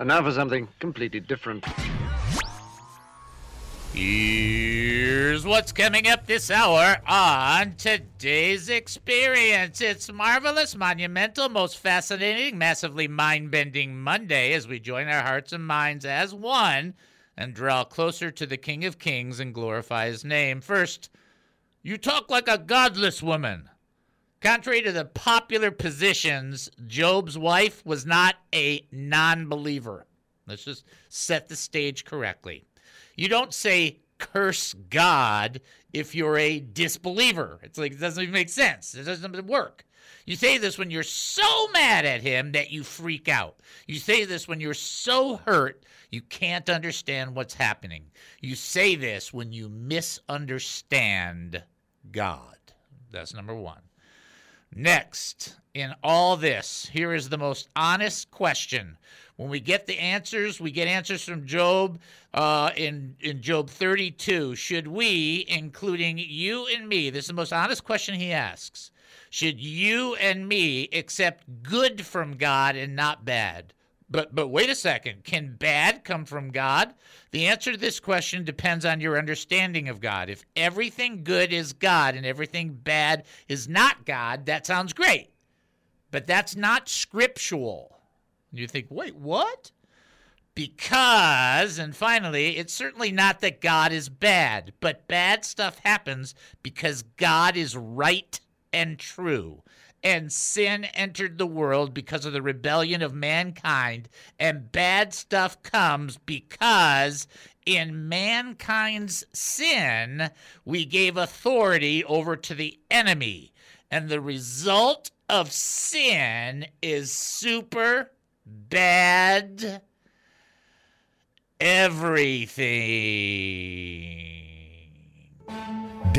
And now for something completely different. Here's what's coming up this hour on today's experience. It's marvelous, monumental, most fascinating, massively mind bending Monday as we join our hearts and minds as one and draw closer to the King of Kings and glorify his name. First, you talk like a godless woman. Contrary to the popular positions, Job's wife was not a non believer. Let's just set the stage correctly. You don't say curse God if you're a disbeliever. It's like it doesn't even make sense. It doesn't work. You say this when you're so mad at him that you freak out. You say this when you're so hurt you can't understand what's happening. You say this when you misunderstand God. That's number one. Next, in all this, here is the most honest question. When we get the answers, we get answers from Job uh, in, in Job 32. Should we, including you and me, this is the most honest question he asks, should you and me accept good from God and not bad? But but wait a second. Can bad come from God? The answer to this question depends on your understanding of God. If everything good is God and everything bad is not God, that sounds great. But that's not scriptural. You think, "Wait, what?" Because, and finally, it's certainly not that God is bad, but bad stuff happens because God is right and true and sin entered the world because of the rebellion of mankind, and bad stuff comes because in mankind's sin, we gave authority over to the enemy. And the result of sin is super bad everything.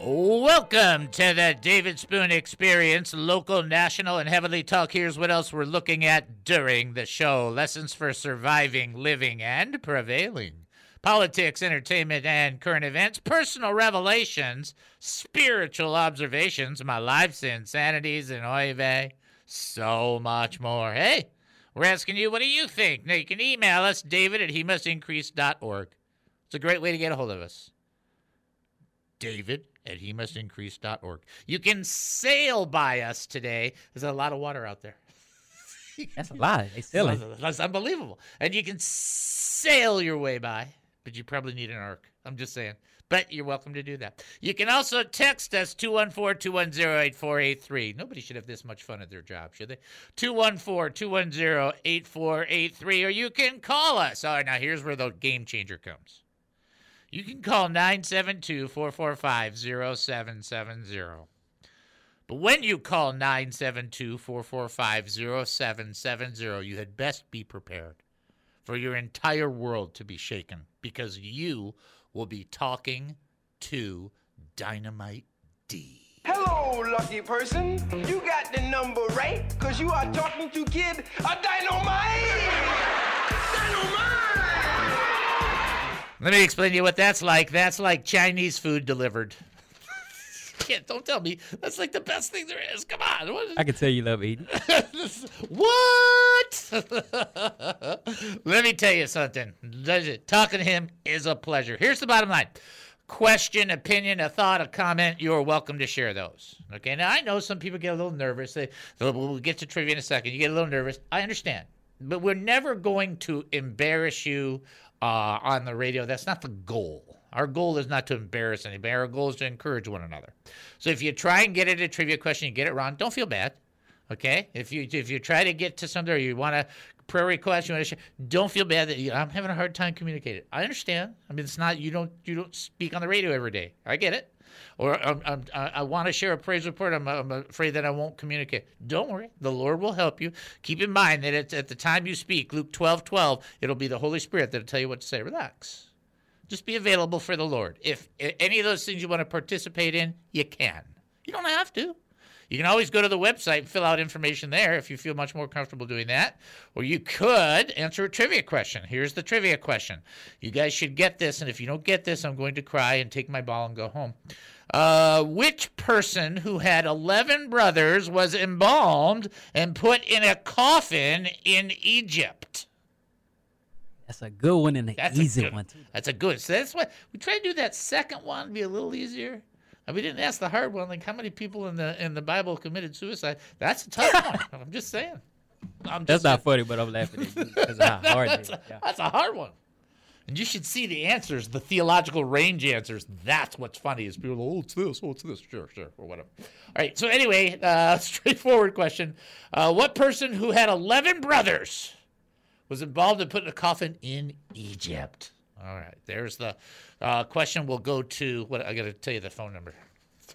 Welcome to the David Spoon Experience, local, national, and heavenly talk. Here's what else we're looking at during the show lessons for surviving, living, and prevailing. Politics, entertainment, and current events, personal revelations, spiritual observations, my life's insanities, and oy vey, so much more. Hey, we're asking you, what do you think? Now, you can email us, david at he must increase.org. It's a great way to get a hold of us. David at he must increase.org. You can sail by us today. There's a lot of water out there. That's a lot. They still it. That's unbelievable. And you can sail your way by, but you probably need an ark. I'm just saying. But you're welcome to do that. You can also text us 214 210 8483. Nobody should have this much fun at their job, should they? 214 210 8483. Or you can call us. All right, now here's where the game changer comes. You can call 972 445 0770. But when you call 972 445 0770, you had best be prepared for your entire world to be shaken because you will be talking to Dynamite D. Hello, lucky person. You got the number right, because you are talking to Kid a Dynamite! Dynamite! Let me explain to you what that's like. That's like Chinese food delivered. Can't, don't tell me. That's like the best thing there is. Come on. Is- I can tell you love eating. what? Let me tell you something. Talking to him is a pleasure. Here's the bottom line question, opinion, a thought, a comment, you're welcome to share those. Okay, now I know some people get a little nervous. They, we'll get to trivia in a second. You get a little nervous. I understand. But we're never going to embarrass you uh, on the radio. That's not the goal. Our goal is not to embarrass anybody. Our goal is to encourage one another. So if you try and get at a trivia question, you get it wrong, don't feel bad. Okay? If you if you try to get to something or you want to prayer request, you want to share, don't feel bad that you, I'm having a hard time communicating. I understand. I mean, it's not you don't you don't speak on the radio every day. I get it. Or um, um, I, want to share a praise report. I'm, I'm afraid that I won't communicate. Don't worry. The Lord will help you. Keep in mind that at the time you speak, Luke 12 12, it'll be the Holy Spirit that'll tell you what to say. Relax. Just be available for the Lord. If any of those things you want to participate in, you can. You don't have to. You can always go to the website and fill out information there if you feel much more comfortable doing that. Or you could answer a trivia question. Here's the trivia question. You guys should get this, and if you don't get this, I'm going to cry and take my ball and go home. Uh, which person who had 11 brothers was embalmed and put in a coffin in Egypt? That's a good one and an That's a easy good one too. That's a good. So that's why we try to do that second one be a little easier. And we didn't ask the hard one, like how many people in the in the Bible committed suicide. That's a tough one. I'm just saying. I'm That's just not funny, but I'm laughing at you because how hard that's, a, Yeah. that's a hard one. And you should see the answers, the theological range answers. That's what's funny is people, go, oh, it's this, oh, it's this, sure, sure, or whatever. All right. So anyway, uh, straightforward question: uh, What person who had eleven brothers was involved in putting a coffin in Egypt? All right. There's the uh, question. We'll go to what I got to tell you the phone number.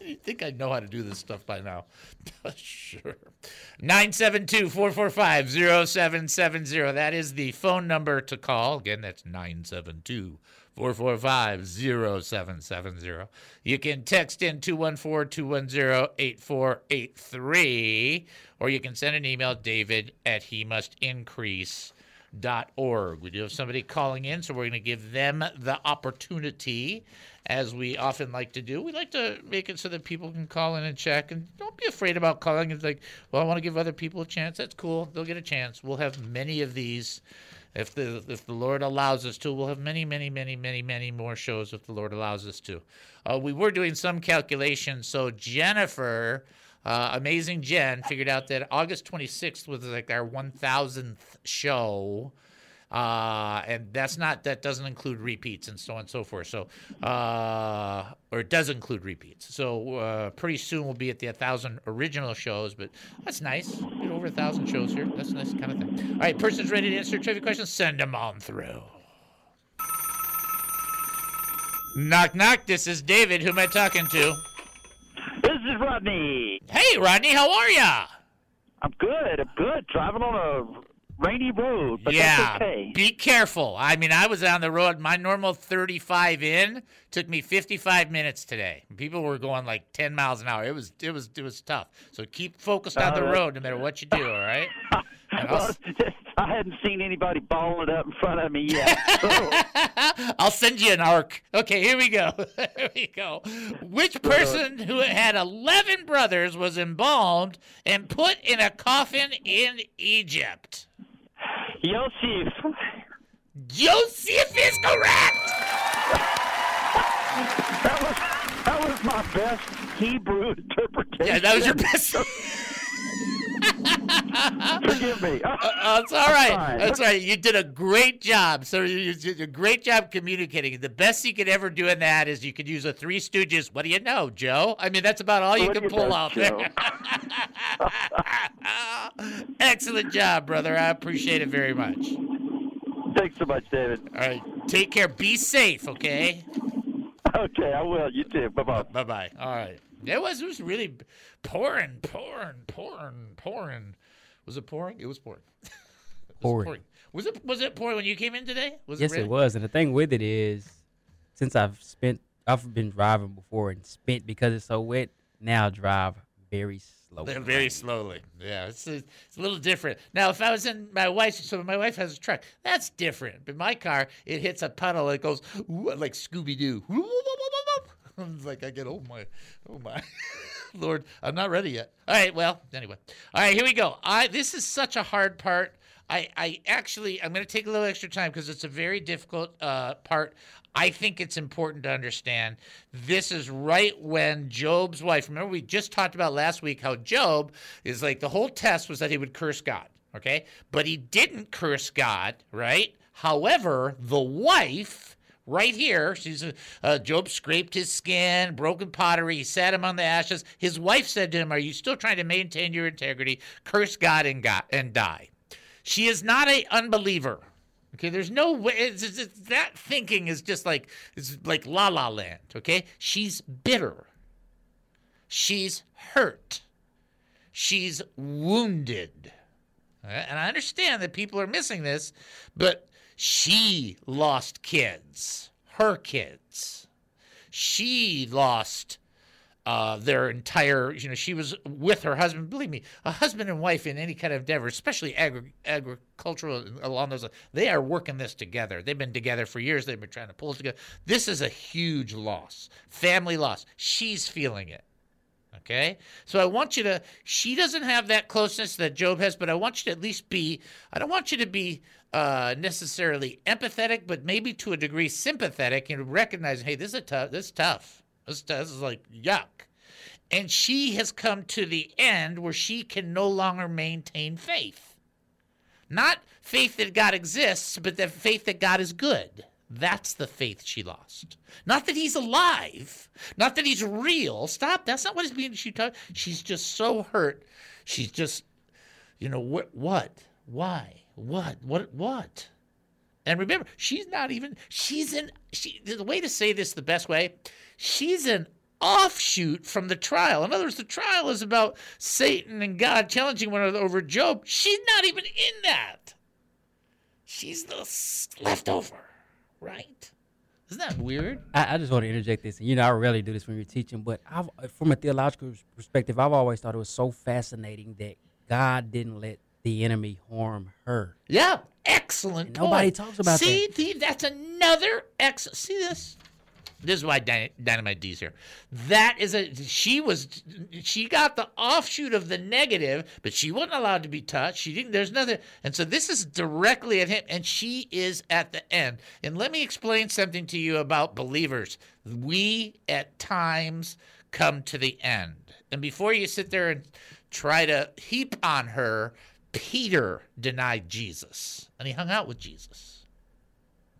You think I know how to do this stuff by now? sure. 972 445 0770. That is the phone number to call. Again, that's 972 445 0770. You can text in 214 210 8483, or you can send an email, david at he must increase org. We do have somebody calling in, so we're going to give them the opportunity, as we often like to do. We like to make it so that people can call in and check, and don't be afraid about calling. It's like, well, I want to give other people a chance. That's cool. They'll get a chance. We'll have many of these. If the if the Lord allows us to, we'll have many, many, many, many, many more shows if the Lord allows us to. Uh, we were doing some calculations, so Jennifer. Uh, Amazing Jen figured out that August 26th was like our 1000th show. Uh, and that's not, that doesn't include repeats and so on and so forth. So, uh, or it does include repeats. So, uh, pretty soon we'll be at the 1,000 original shows, but that's nice. Get over a 1,000 shows here. That's a nice kind of thing. All right, person's ready to answer trivia questions. Send them on through. Knock, knock. This is David. Who am I talking to? This is Rodney. Hey, Rodney, how are ya? I'm good. I'm good. Driving on a rainy road, but yeah. that's okay. Be careful. I mean, I was on the road. My normal 35 in took me 55 minutes today. People were going like 10 miles an hour. It was it was it was tough. So keep focused on Uh, the road no matter what you do, all right? And I'll, well, s- I hadn't seen anybody balling it up in front of me yet. So, I'll send you an ark. Okay, here we go. here we go. Which person who had 11 brothers was embalmed and put in a coffin in Egypt? Yosef. Joseph is correct. That was that was my best Hebrew interpretation. Yeah, that was your best. Forgive me. Uh, it's all right. fine. That's right. You did a great job. So you you did a great job communicating. The best you could ever do in that is you could use a Three Stooges. What do you know, Joe? I mean, that's about all you What do can you pull know, Joe? there. Excellent job, brother. I appreciate it very much. Thanks so much, David. All right. Take care. Be safe, okay? Okay, I will. You too. Bye bye. Bye bye. All right. It was it was really pouring, pouring, pouring, pouring. Was it pouring? It was pouring. It was Pouring. Was it was it pouring when you came in today? Was Yes, it really? it was. And the thing with it is, since I've spent, I've been driving before and spent because it's so wet. Now I drive very slowly. Very slowly. Yeah, it's a, it's a little different. Now, if I was in my wife's, so my wife has a truck, that's different. But my car, it hits a puddle, it goes like Scooby Doo. It's like I get, oh my, oh my, Lord, I'm not ready yet. All right, well, anyway, all right, here we go. I this is such a hard part. I, I actually, I'm going to take a little extra time because it's a very difficult uh, part. I think it's important to understand. This is right when Job's wife, remember, we just talked about last week how Job is like the whole test was that he would curse God, okay? But he didn't curse God, right? However, the wife, right here, she's a, uh, Job scraped his skin, broken pottery, he sat him on the ashes. His wife said to him, Are you still trying to maintain your integrity? Curse God and, God, and die. She is not a unbeliever. Okay, there's no way. It's, it's, it's- that thinking is just like it's like La La Land. Okay, she's bitter. She's hurt. She's wounded. Right, And I understand that people are missing this, but she lost kids, her kids. She lost uh, their entire, you know, she was with her husband. Believe me, a husband and wife in any kind of endeavor, especially agri- agricultural along those, they are working this together. They've been together for years. They've been trying to pull it together. This is a huge loss, family loss. She's feeling it. Okay? So I want you to, she doesn't have that closeness that Job has, but I want you to at least be, I don't want you to be uh, necessarily empathetic, but maybe to a degree sympathetic and recognizing, hey, this is tough, this is tough. This, is- this is like yuck. And she has come to the end where she can no longer maintain faith. Not faith that God exists, but the faith that God is good. That's the faith she lost. Not that he's alive, not that he's real. Stop. That's not what is being she talk. She's just so hurt. She's just, you know, what, what, why, what, what, what? And remember, she's not even. She's an. She. The way to say this the best way, she's an offshoot from the trial. In other words, the trial is about Satan and God challenging one another over Job. She's not even in that. She's the leftover, right? Isn't that weird? I, I just want to interject this. And you know, I rarely do this when you're teaching, but I've, uh, from a theological perspective, I've always thought it was so fascinating that God didn't let the enemy harm her. Yeah, excellent. Nobody talks about see, that. See, that's another ex. See this? This is why Dy- Dynamite D's here. That is a. She was. She got the offshoot of the negative, but she wasn't allowed to be touched. She didn't. There's nothing. And so this is directly at him, and she is at the end. And let me explain something to you about believers. We at times come to the end, and before you sit there and try to heap on her, Peter denied Jesus, and he hung out with Jesus.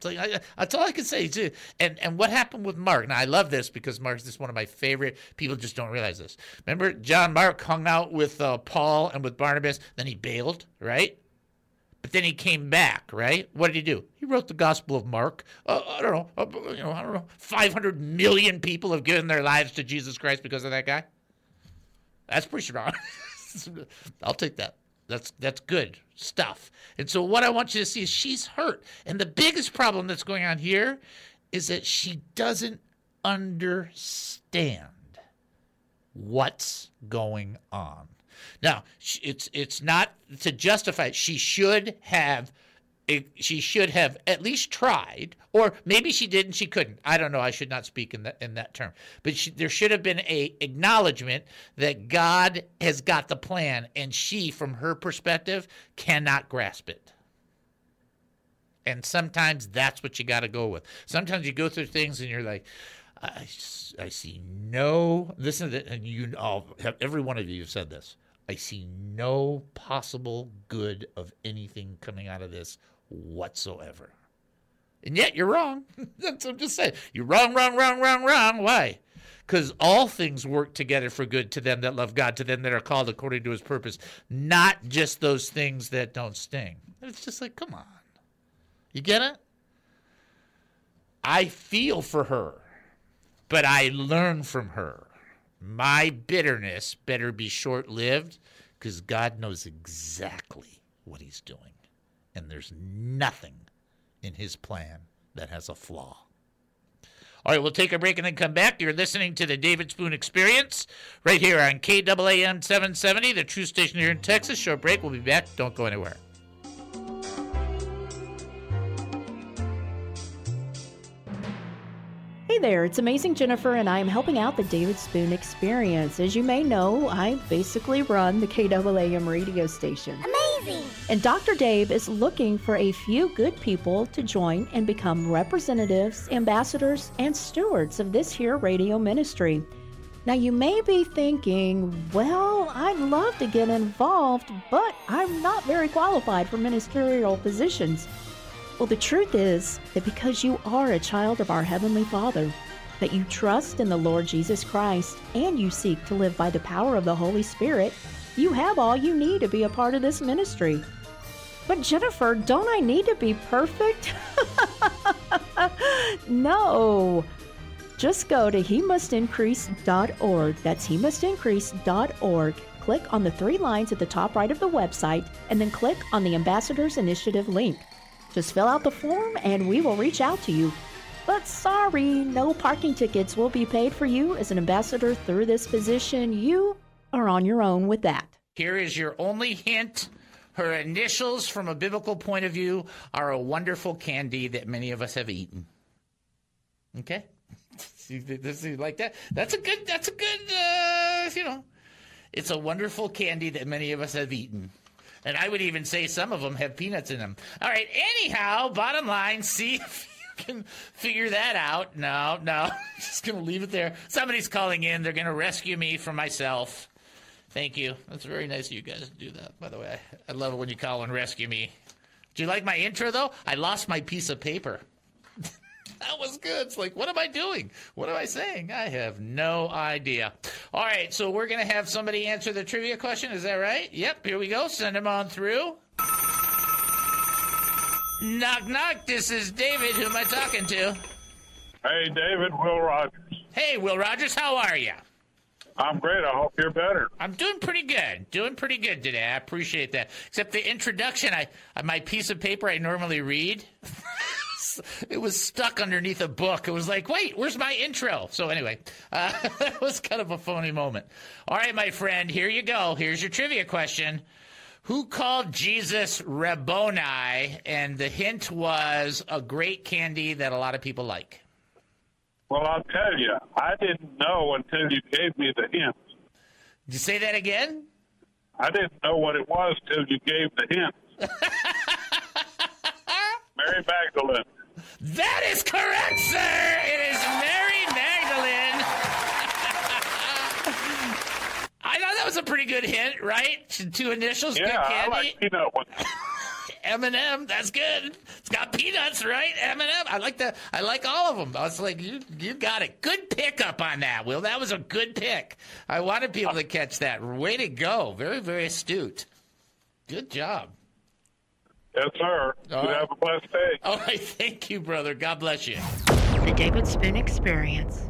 Like, I, that's all I can say too. And and what happened with Mark? Now I love this because Mark's just one of my favorite. People just don't realize this. Remember, John Mark hung out with uh, Paul and with Barnabas. Then he bailed, right? But then he came back, right? What did he do? He wrote the Gospel of Mark. Uh, I don't know, uh, you know, I don't know. Five hundred million people have given their lives to Jesus Christ because of that guy. That's pretty strong. I'll take that. That's that's good stuff. And so what I want you to see is she's hurt. And the biggest problem that's going on here is that she doesn't understand what's going on. Now, it's it's not to justify it. She should have it, she should have at least tried, or maybe she didn't, she couldn't. I don't know. I should not speak in that in that term. But she, there should have been a acknowledgement that God has got the plan, and she, from her perspective, cannot grasp it. And sometimes that's what you got to go with. Sometimes you go through things and you're like, I, I see no. Listen to that, and you all, have every one of you have said this. I see no possible good of anything coming out of this whatsoever. And yet you're wrong. That's what I'm just saying. You're wrong, wrong, wrong, wrong, wrong. Why? Because all things work together for good to them that love God, to them that are called according to his purpose, not just those things that don't sting. It's just like, come on. You get it? I feel for her, but I learn from her. My bitterness better be short lived because God knows exactly what he's doing. And there's nothing in his plan that has a flaw. All right, we'll take a break and then come back. You're listening to the David Spoon Experience right here on KAAM 770, the true station here in Texas. Short break. We'll be back. Don't go anywhere. Hey there, it's Amazing Jennifer, and I am helping out the David Spoon Experience. As you may know, I basically run the KAAM radio station. Amazing! And Dr. Dave is looking for a few good people to join and become representatives, ambassadors, and stewards of this here radio ministry. Now, you may be thinking, well, I'd love to get involved, but I'm not very qualified for ministerial positions. Well, the truth is that because you are a child of our Heavenly Father, that you trust in the Lord Jesus Christ, and you seek to live by the power of the Holy Spirit, you have all you need to be a part of this ministry. But Jennifer, don't I need to be perfect? no. Just go to he must increase.org. That's he must increase.org. Click on the three lines at the top right of the website and then click on the Ambassadors Initiative link. Just fill out the form and we will reach out to you. But sorry, no parking tickets will be paid for you as an ambassador through this position. You are on your own with that. Here is your only hint. Her initials, from a biblical point of view, are a wonderful candy that many of us have eaten. Okay, like that. That's a good. That's a good. Uh, you know, it's a wonderful candy that many of us have eaten. And I would even say some of them have peanuts in them. All right. Anyhow, bottom line, see if you can figure that out. No, no. Just going to leave it there. Somebody's calling in. They're going to rescue me from myself. Thank you. That's very nice of you guys to do that, by the way. I, I love it when you call and rescue me. Do you like my intro, though? I lost my piece of paper. that was good. It's like, what am I doing? What am I saying? I have no idea. All right, so we're going to have somebody answer the trivia question. Is that right? Yep, here we go. Send them on through. Knock, knock. This is David. Who am I talking to? Hey, David, Will Rogers. Hey, Will Rogers, how are you? I'm great. I hope you're better. I'm doing pretty good. Doing pretty good today. I appreciate that. Except the introduction, I my piece of paper I normally read, it was stuck underneath a book. It was like, wait, where's my intro? So anyway, uh, that was kind of a phony moment. All right, my friend, here you go. Here's your trivia question. Who called Jesus Rabboni? And the hint was a great candy that a lot of people like. Well, I'll tell you, I didn't know until you gave me the hint. Did you say that again? I didn't know what it was till you gave the hint. Mary Magdalene. That is correct, sir. It is Mary Magdalene. I thought that was a pretty good hint, right? Two initials, good Yeah, I like peanut ones. M&M, that's good. It's got peanuts, right? M&M. I like the. I like all of them. I was like, you, you got it. Good pickup on that, Will. That was a good pick. I wanted people to catch that. Way to go. Very, very astute. Good job. Yes, sir. All you right. have a blessed day. All right, thank you, brother. God bless you. The David Spoon Experience.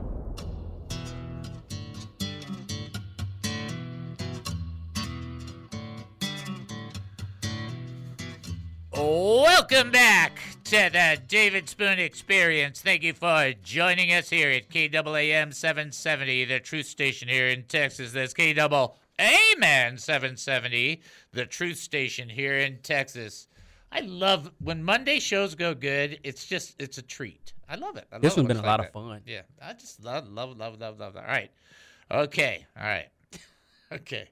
Welcome back to the David Spoon Experience. Thank you for joining us here at KAAM 770, the truth station here in Texas. That's KAAM 770, the truth station here in Texas. I love when Monday shows go good. It's just it's a treat. I love it. I This love one's been a lot like of fun. Yeah, I just love love love love love. All right, okay, all right, okay,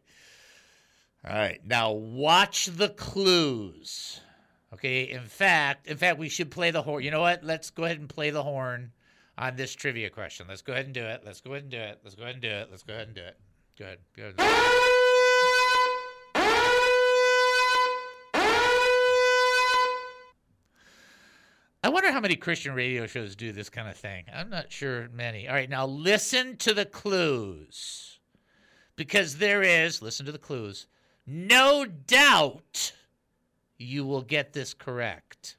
all right. Now watch the clues. Okay. In fact, in fact, we should play the horn. You know what? Let's go ahead and play the horn on this trivia question. Let's go ahead and do it. Let's go ahead and do it. Let's go ahead and do it. Let's go ahead and do it. Go ahead. Go ahead. I wonder how many Christian radio shows do this kind of thing. I'm not sure many. All right, now listen to the clues. Because there is, listen to the clues, no doubt you will get this correct.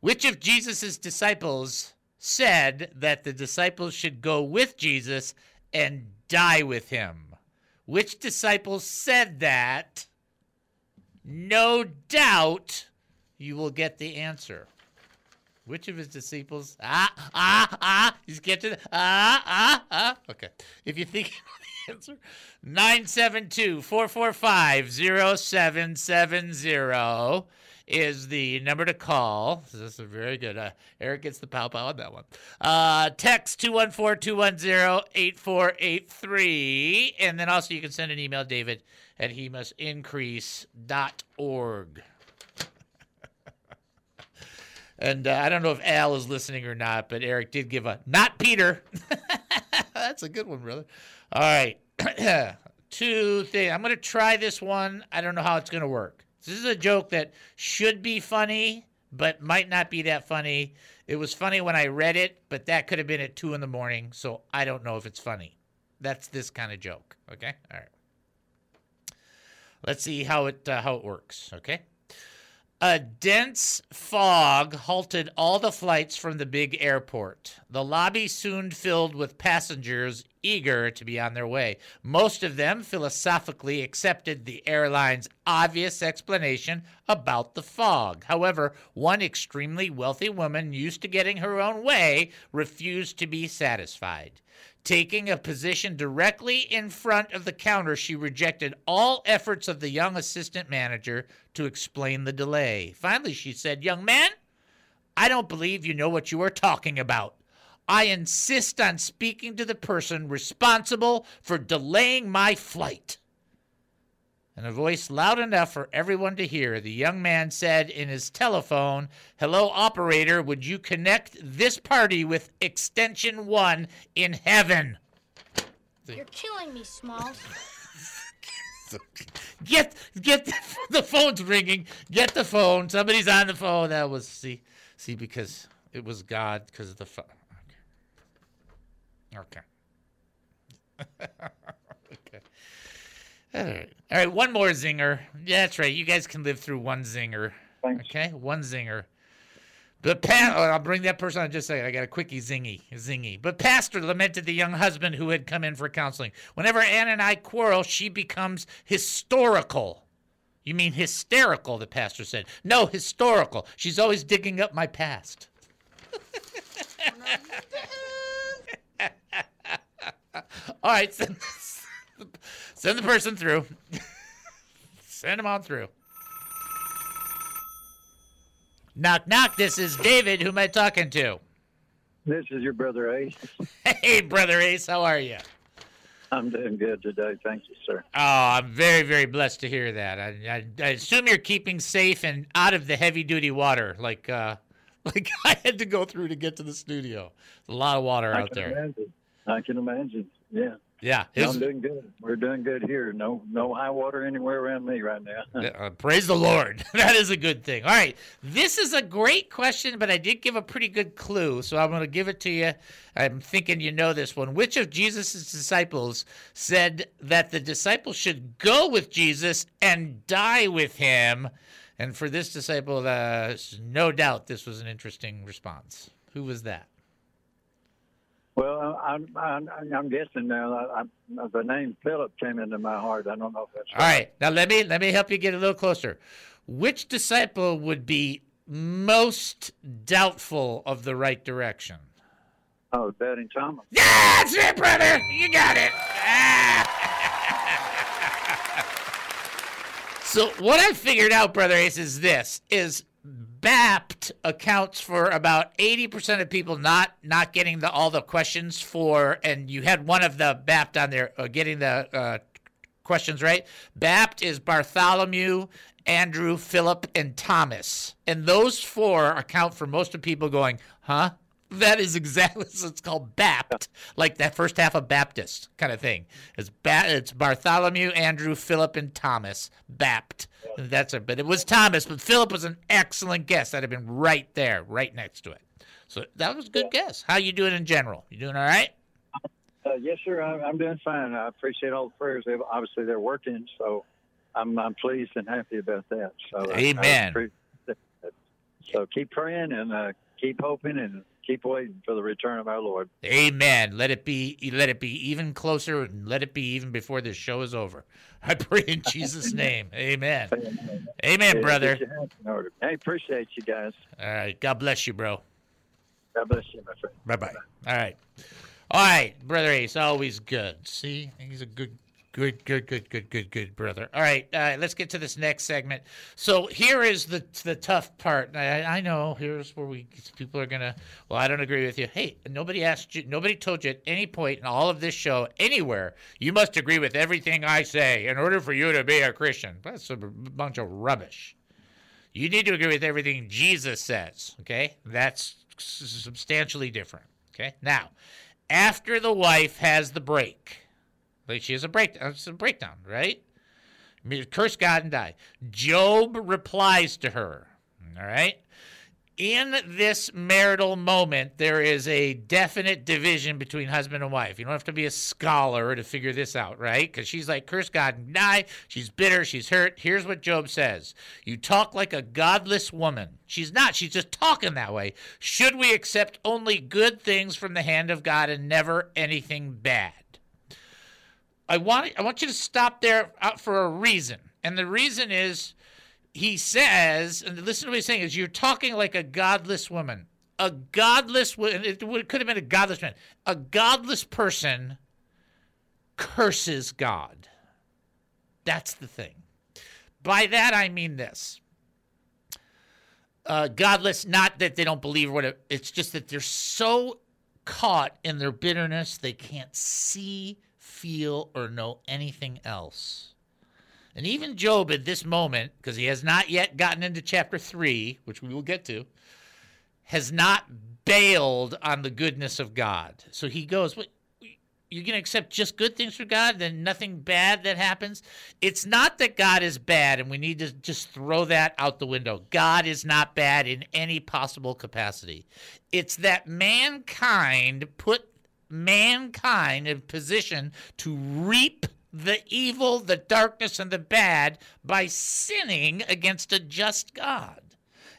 Which of Jesus' disciples said that the disciples should go with Jesus and die with him? Which disciples said that? No doubt you will get the answer. Which of his disciples? Ah, ah, ah. He's getting ah, ah, ah. Okay. If you think answer, 972 445 0770 is the number to call. This is a very good. Uh, Eric gets the pow pow on that one. Uh, text 214 210 8483. And then also you can send an email, David, at he must increase.org. And uh, I don't know if Al is listening or not, but Eric did give a not Peter. That's a good one, brother. All right. Two things. I'm going to try this one. I don't know how it's going to work. This is a joke that should be funny, but might not be that funny. It was funny when I read it, but that could have been at two in the morning, so I don't know if it's funny. That's this kind of joke. Okay. All right. Let's see how it uh, how it works. Okay. A dense fog halted all the flights from the big airport. The lobby soon filled with passengers eager to be on their way. Most of them philosophically accepted the airline's obvious explanation about the fog. However, one extremely wealthy woman used to getting her own way refused to be satisfied. Taking a position directly in front of the counter, she rejected all efforts of the young assistant manager to explain the delay. Finally, she said, Young man, I don't believe you know what you are talking about. I insist on speaking to the person responsible for delaying my flight. In a voice loud enough for everyone to hear, the young man said in his telephone, Hello, operator, would you connect this party with extension one in heaven? You're killing me, Smalls. Get, get the, the phone's ringing. Get the phone. Somebody's on the phone. That was, see, see, because it was God, because of the phone. Okay. Okay. okay. All right. All right. One more zinger. Yeah, that's right. You guys can live through one zinger. Thanks. Okay. One zinger. But pa- oh, I'll bring that person on just a second. I got a quickie zingy, zingy. But Pastor lamented the young husband who had come in for counseling. Whenever Ann and I quarrel, she becomes historical. You mean hysterical, the pastor said. No, historical. She's always digging up my past. All right, send, send the person through. send him on through. Knock, knock. This is David. Who am I talking to? This is your brother Ace. Hey, brother Ace. How are you? I'm doing good today. Thank you, sir. Oh, I'm very, very blessed to hear that. I, I, I assume you're keeping safe and out of the heavy-duty water, like uh, like I had to go through to get to the studio. A lot of water I out can there. Imagine. I can imagine. Yeah. Yeah. No, his- I'm doing good. We're doing good here. No, no high water anywhere around me right now. Uh, praise the Lord. that is a good thing. All right. This is a great question, but I did give a pretty good clue, so I'm going to give it to you. I'm thinking you know this one. Which of Jesus' disciples said that the disciples should go with Jesus and die with him? And for this disciple, uh, no doubt this was an interesting response. Who was that? Well, I'm, I'm, I'm guessing now. I, I, the name Philip came into my heart. I don't know if that's right. All right. Now let me let me help you get a little closer. Which disciple would be most doubtful of the right direction? Oh, Doubting Thomas. Yeah, that's it, brother. You got it. so what I figured out, brother Ace, is this: is BAPT accounts for about eighty percent of people not not getting the all the questions for, and you had one of the BAPT on there uh, getting the uh, questions right. BAPT is Bartholomew, Andrew, Philip, and Thomas, and those four account for most of people going, huh? That is exactly so it's called Bapt, like that first half of Baptist kind of thing. It's ba- it's Bartholomew, Andrew, Philip, and Thomas. Bapt. That's it. But it was Thomas, but Philip was an excellent guess. That'd have been right there, right next to it. So that was a good guess. How you doing in general? You doing all right? Uh, yes, sir. I, I'm doing fine. I appreciate all the prayers. They, obviously, they're working, so I'm, I'm pleased and happy about that. So, I- I Amen. that. So keep praying and uh, keep hoping and keep waiting for the return of our Lord. Amen. Let it be. Let it be even closer, and let it be even before this show is over. I pray in Jesus' name. Amen. Amen, Yeah, brother. get your house in order. I appreciate you guys. All right. God bless you, bro. God bless you, my friend. Bye bye. All right. All right, brother Ace, always good. See, he's a good, good, good, good, good, good, good brother. All right, uh, let's get to this next segment. So here is the the tough part. I, I know here's where we people are gonna. Well, I don't agree with you. Hey, nobody asked you. Nobody told you at any point in all of this show anywhere you must agree with everything I say in order for you to be a Christian. That's a bunch of rubbish. You need to agree with everything Jesus says. Okay, that's substantially different. Okay, now after the wife has the break, like she has a breakdown, uh, it's a breakdown, right? Curse God and die. Job replies to her. All right. in this marital moment, there is a definite division between husband and wife. You don't have to be a scholar to figure this out, right? Because she's like, curse God and die. She's bitter. She's hurt. Here's what Job says You talk like a godless woman. She's not. She's just talking that way. Should we accept only good things from the hand of God and never anything bad? I want, I want you to stop there uh, for a reason. And the reason is he says, and listen to what he's saying, is you're talking like a godless woman. A godless woman, it could have been a godless man. A godless person curses God. That's the thing. By that, I mean this. Uh, godless, not that they don't believe what it, it's just that they're so caught in their bitterness, they can't see, feel, or know anything else. And even Job at this moment, because he has not yet gotten into chapter 3, which we will get to, has not bailed on the goodness of God. So he goes, What, You're going to accept just good things from God, then nothing bad that happens? It's not that God is bad, and we need to just throw that out the window. God is not bad in any possible capacity. It's that mankind put mankind in position to reap the evil, the darkness, and the bad by sinning against a just God.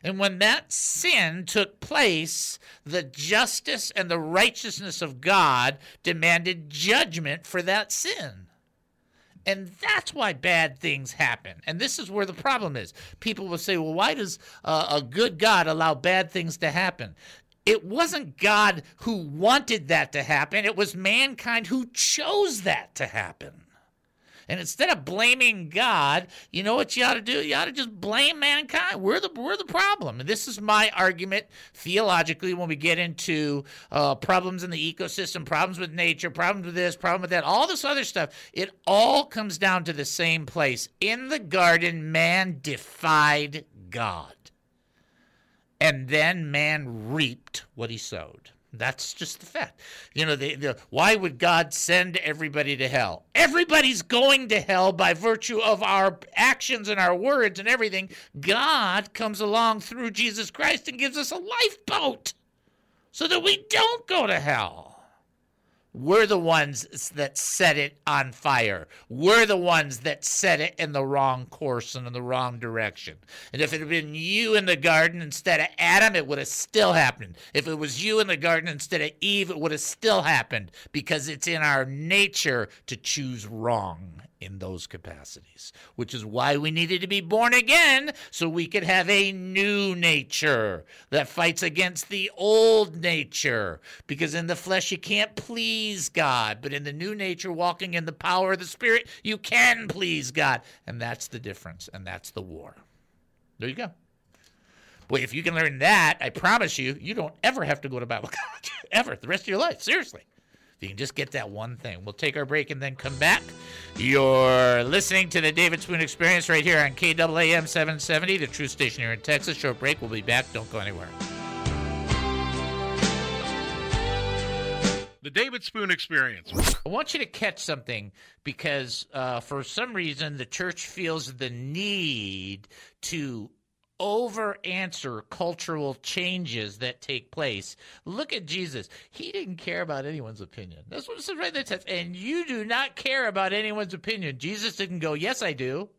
And when that sin took place, the justice and the righteousness of God demanded judgment for that sin. And that's why bad things happen. And this is where the problem is. People will say, well, why does uh, a good God allow bad things to happen? It wasn't God who wanted that to happen, it was mankind who chose that to happen. And instead of blaming God, you know what you ought to do? You ought to just blame mankind. We're the we're the problem. And this is my argument theologically when we get into uh, problems in the ecosystem, problems with nature, problems with this, problem with that, all this other stuff. It all comes down to the same place. In the garden, man defied God. And then man reaped what he sowed. That's just the fact. You know, the, the, why would God send everybody to hell? Everybody's going to hell by virtue of our actions and our words and everything. God comes along through Jesus Christ and gives us a lifeboat so that we don't go to hell. We're the ones that set it on fire. We're the ones that set it in the wrong course and in the wrong direction. And if it had been you in the garden instead of Adam, it would have still happened. If it was you in the garden instead of Eve, it would have still happened because it's in our nature to choose wrong in those capacities, which is why we needed to be born again so we could have a new nature that fights against the old nature. Because in the flesh, you can't please God, but in the new nature, walking in the power of the Spirit, you can please God. And that's the difference, and that's the war. There you go. Boy, if you can learn that, I promise you, you don't ever have to go to Bible college, ever, the rest of your life. Seriously. If you can just get that one thing. We'll take our break and then come back. You're listening to the David Spoon Experience right here on KAAM 770, the true station here in Texas. Short break. We'll be back. Don't go anywhere. The David Spoon Experience. I want you to catch something because uh, for some reason the church feels the need to over answer cultural changes that take place. Look at Jesus. He didn't care about anyone's opinion. That's what it says right there. Text. And you do not care about anyone's opinion. Jesus didn't go, Yes, I do.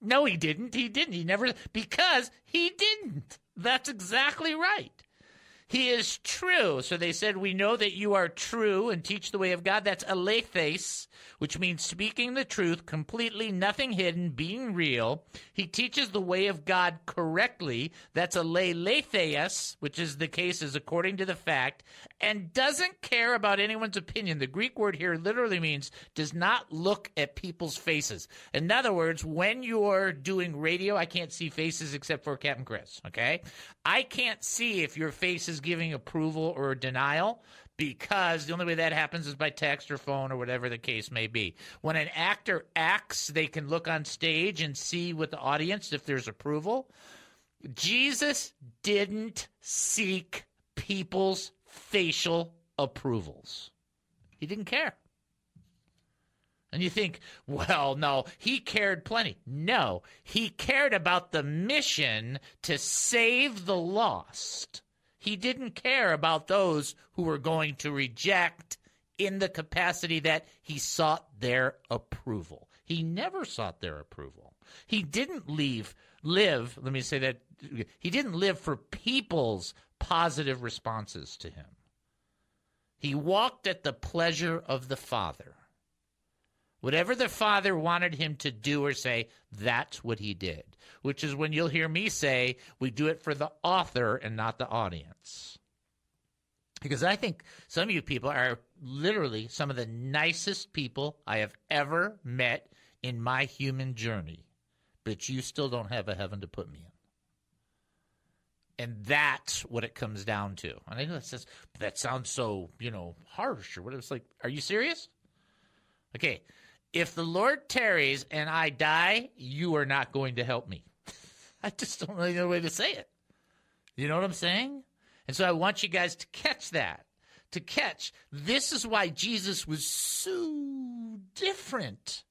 No, he didn't. He didn't. He never, because he didn't. That's exactly right. He is true. So they said, We know that you are true and teach the way of God. That's aletheis, which means speaking the truth, completely nothing hidden, being real. He teaches the way of God correctly. That's aletheis, which is the case is according to the fact, and doesn't care about anyone's opinion. The Greek word here literally means does not look at people's faces. In other words, when you're doing radio, I can't see faces except for Captain Chris, okay? I can't see if your face is giving approval or denial because the only way that happens is by text or phone or whatever the case may be. When an actor acts, they can look on stage and see with the audience if there's approval. Jesus didn't seek people's facial approvals. He didn't care. And you think, well, no, he cared plenty. No, he cared about the mission to save the lost. He didn't care about those who were going to reject in the capacity that he sought their approval. He never sought their approval. He didn't leave live, let me say that he didn't live for people's positive responses to him. He walked at the pleasure of the Father. Whatever the Father wanted him to do or say, that's what he did. Which is when you'll hear me say, we do it for the author and not the audience. Because I think some of you people are literally some of the nicest people I have ever met in my human journey, but you still don't have a heaven to put me in. And that's what it comes down to. And I know that says that sounds so, you know, harsh or whatever. It's like, are you serious? Okay, if the Lord tarries and I die, you are not going to help me. I just don't really know a way to say it. You know what I'm saying? And so I want you guys to catch that. To catch, this is why Jesus was so different.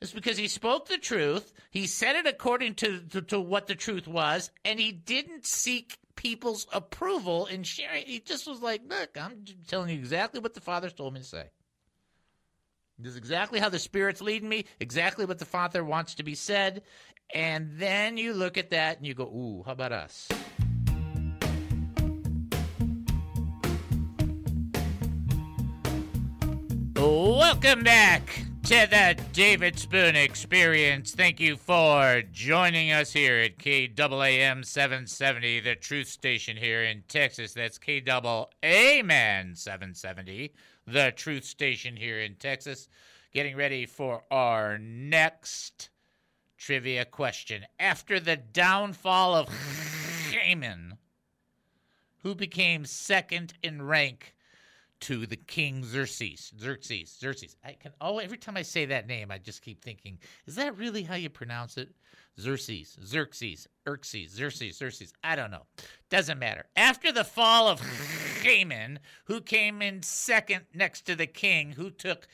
It's because he spoke the truth, he said it according to, to, to what the truth was, and he didn't seek people's approval in sharing. He just was like, look, I'm telling you exactly what the Father's told me to say. This is exactly how the Spirit's leading me, exactly what the Father wants to be said. And then you look at that and you go, ooh, how about us? Welcome back to the David Spoon Experience. Thank you for joining us here at KAAM 770, the truth station here in Texas. That's KAAM 770, the truth station here in Texas. Getting ready for our next trivia question. After the downfall of Haman, who became second in rank to the king Xerxes. Xerxes. Xerxes. I can oh every time I say that name, I just keep thinking, is that really how you pronounce it? Xerxes. Xerxes. Xerxes. Xerxes. Xerxes. I don't know. Doesn't matter. After the fall of Haman, who came in second next to the king, who took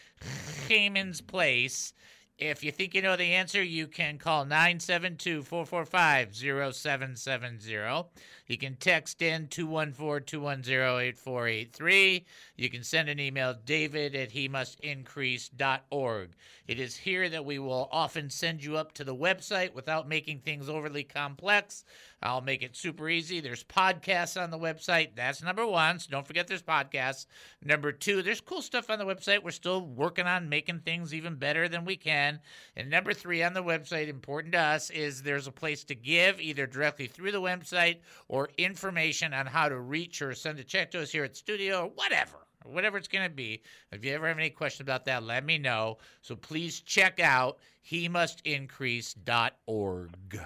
Haman's place. If you think you know the answer, you can call 972 445 0770. You can text in 214 210 8483. You can send an email, david at he must increase.org. It is here that we will often send you up to the website without making things overly complex. I'll make it super easy. There's podcasts on the website. That's number one. So don't forget there's podcasts. Number two, there's cool stuff on the website. We're still working on making things even better than we can. And number three on the website, important to us, is there's a place to give either directly through the website or information on how to reach or send a check to us here at studio or whatever whatever it's going to be. If you ever have any questions about that, let me know. So please check out he must increase.org.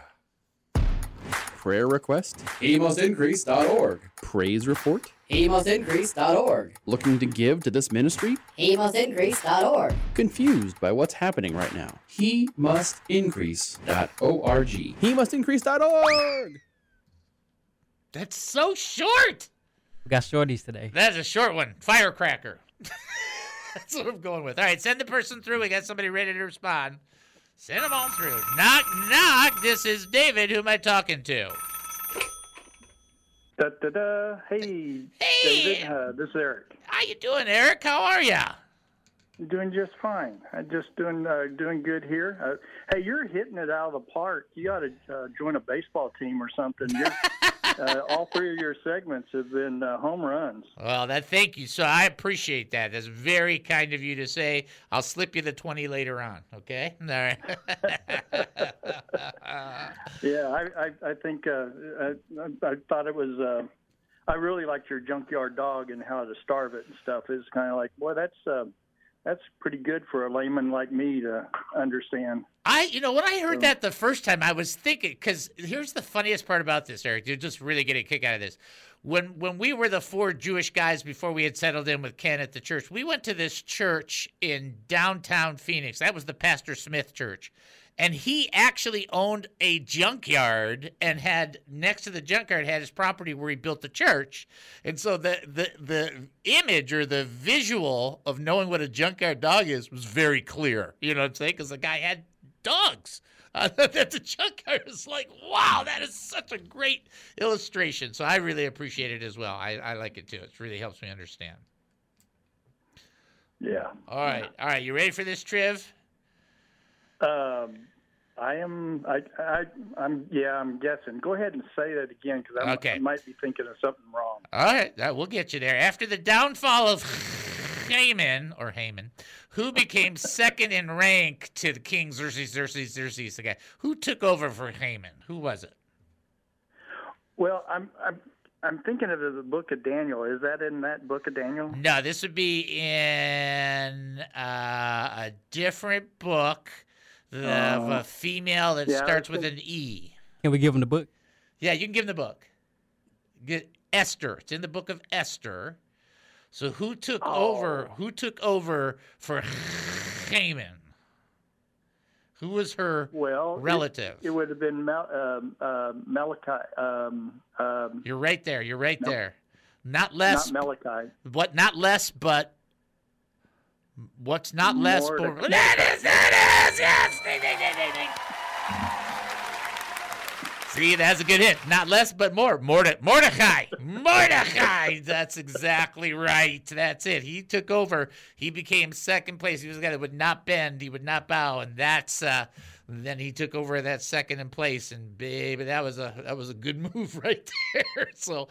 Prayer request? HeMustIncrease.org. Praise report? HeMustIncrease.org. Looking to give to this ministry? HeMustIncrease.org. Confused by what's happening right now? HeMustIncrease.org. HeMustIncrease.org. That's so short. We got shorties today. That's a short one. Firecracker. That's what I'm going with. All right, send the person through. We got somebody ready to respond. Send them on through. Knock, knock. This is David. Who am I talking to? Da, da, da. Hey, Hey. David. Uh, this is Eric. How you doing, Eric? How are ya? Doing just fine. I'm just doing uh, doing good here. Uh, hey, you're hitting it out of the park. You got to uh, join a baseball team or something. You're, uh, all three of your segments have been uh, home runs. Well, that thank you. So I appreciate that. That's very kind of you to say. I'll slip you the twenty later on. Okay. All right. Yeah, I I, I think uh, I, I thought it was. Uh, I really liked your junkyard dog and how to starve it and stuff. It's kind of like, boy, that's uh, that's pretty good for a layman like me to understand. I, you know, when I heard that the first time, I was thinking because here's the funniest part about this, Eric. You're just really getting a kick out of this. When when we were the four Jewish guys before we had settled in with Ken at the church, we went to this church in downtown Phoenix. That was the Pastor Smith Church, and he actually owned a junkyard and had next to the junkyard had his property where he built the church. And so the the the image or the visual of knowing what a junkyard dog is was very clear. You know what i'm saying? Because the guy had dogs. Uh, that the junkyard is like wow that is such a great illustration. So i really appreciate it as well. I, I like it too. It really helps me understand. Yeah. all right. All right. You ready for this triv Um, I am. I, I. I'm. Yeah. I'm guessing. Go ahead and say that again because I, Okay. I might be thinking of something wrong. All right, that we'll get you there. After the downfall of Haman or Haman, who became second in rank to the king Xerxes, Xerxes, Xerxes, the guy who took over for Haman. Who was it? Well, I'm. I'm. I'm thinking of the book of Daniel. Is that in that book of Daniel? No, this would be in uh, a different book of Oh. a female that Yeah, starts with an E. Can we give him the book? Yeah, you can give him the book. Get Esther. It's in the book of Esther. So who took over? Oh. Who took over for Haman? Who was her Well, it- relative? It, would have been Mal, um, uh, Malachi. Um, um, You're right there. You're right No. there. Not less. Not Malachi. What? Not less, but what's not less? But, Mordecai. that is. That is. Yes. Ding, ding, ding, ding, ding. See, that's a good hit. Not less, but more. Morde- Mordecai. Mordecai. That's exactly right. That's it. He took over. He became second place. He was the guy that would not bend. He would not bow, and that's. Uh, then he took over that second in place, and baby, that was a that was a good move right there. So,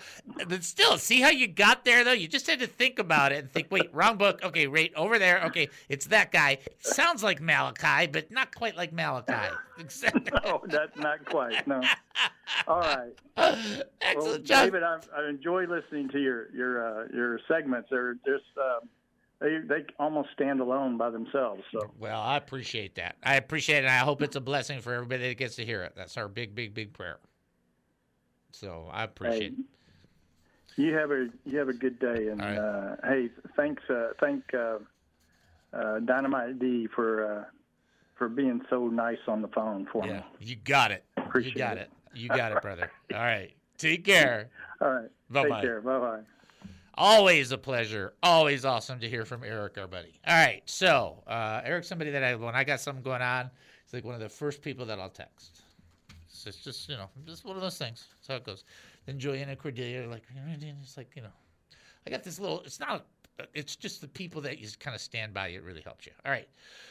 but still, see how you got there though. You just had to think about it and think. Wait, wrong book. Okay, right over there. Okay, it's that guy. Sounds like Malachi, but not quite like Malachi. no, that's not quite. No. All right. Excellent well. David, I, I enjoy listening to your your uh, your segments. They're just um, they they almost stand alone by themselves. So Well, I appreciate that. I appreciate it. and I hope it's a blessing for everybody that gets to hear it. That's our big, big, big prayer. So I appreciate Hey, you have a you have a good day, and uh, hey, thanks uh, thank uh, uh, Dynamite D for uh, for being so nice on the phone for me. You got it. Appreciate you got it. it. You got it, brother. All right. Take care. All right. Bye-bye. Take care. Bye bye. Always a pleasure. Always awesome to hear from Eric, our buddy. All right. So, uh, Eric's somebody that I, when I got something going on, he's like one of the first people that I'll text. So it's just, you know, just one of those things. That's how it goes. Then and Cordelia like, it's like, you know, I got this little, it's not, it's just the people that you kind of stand by. It really helps you. All right.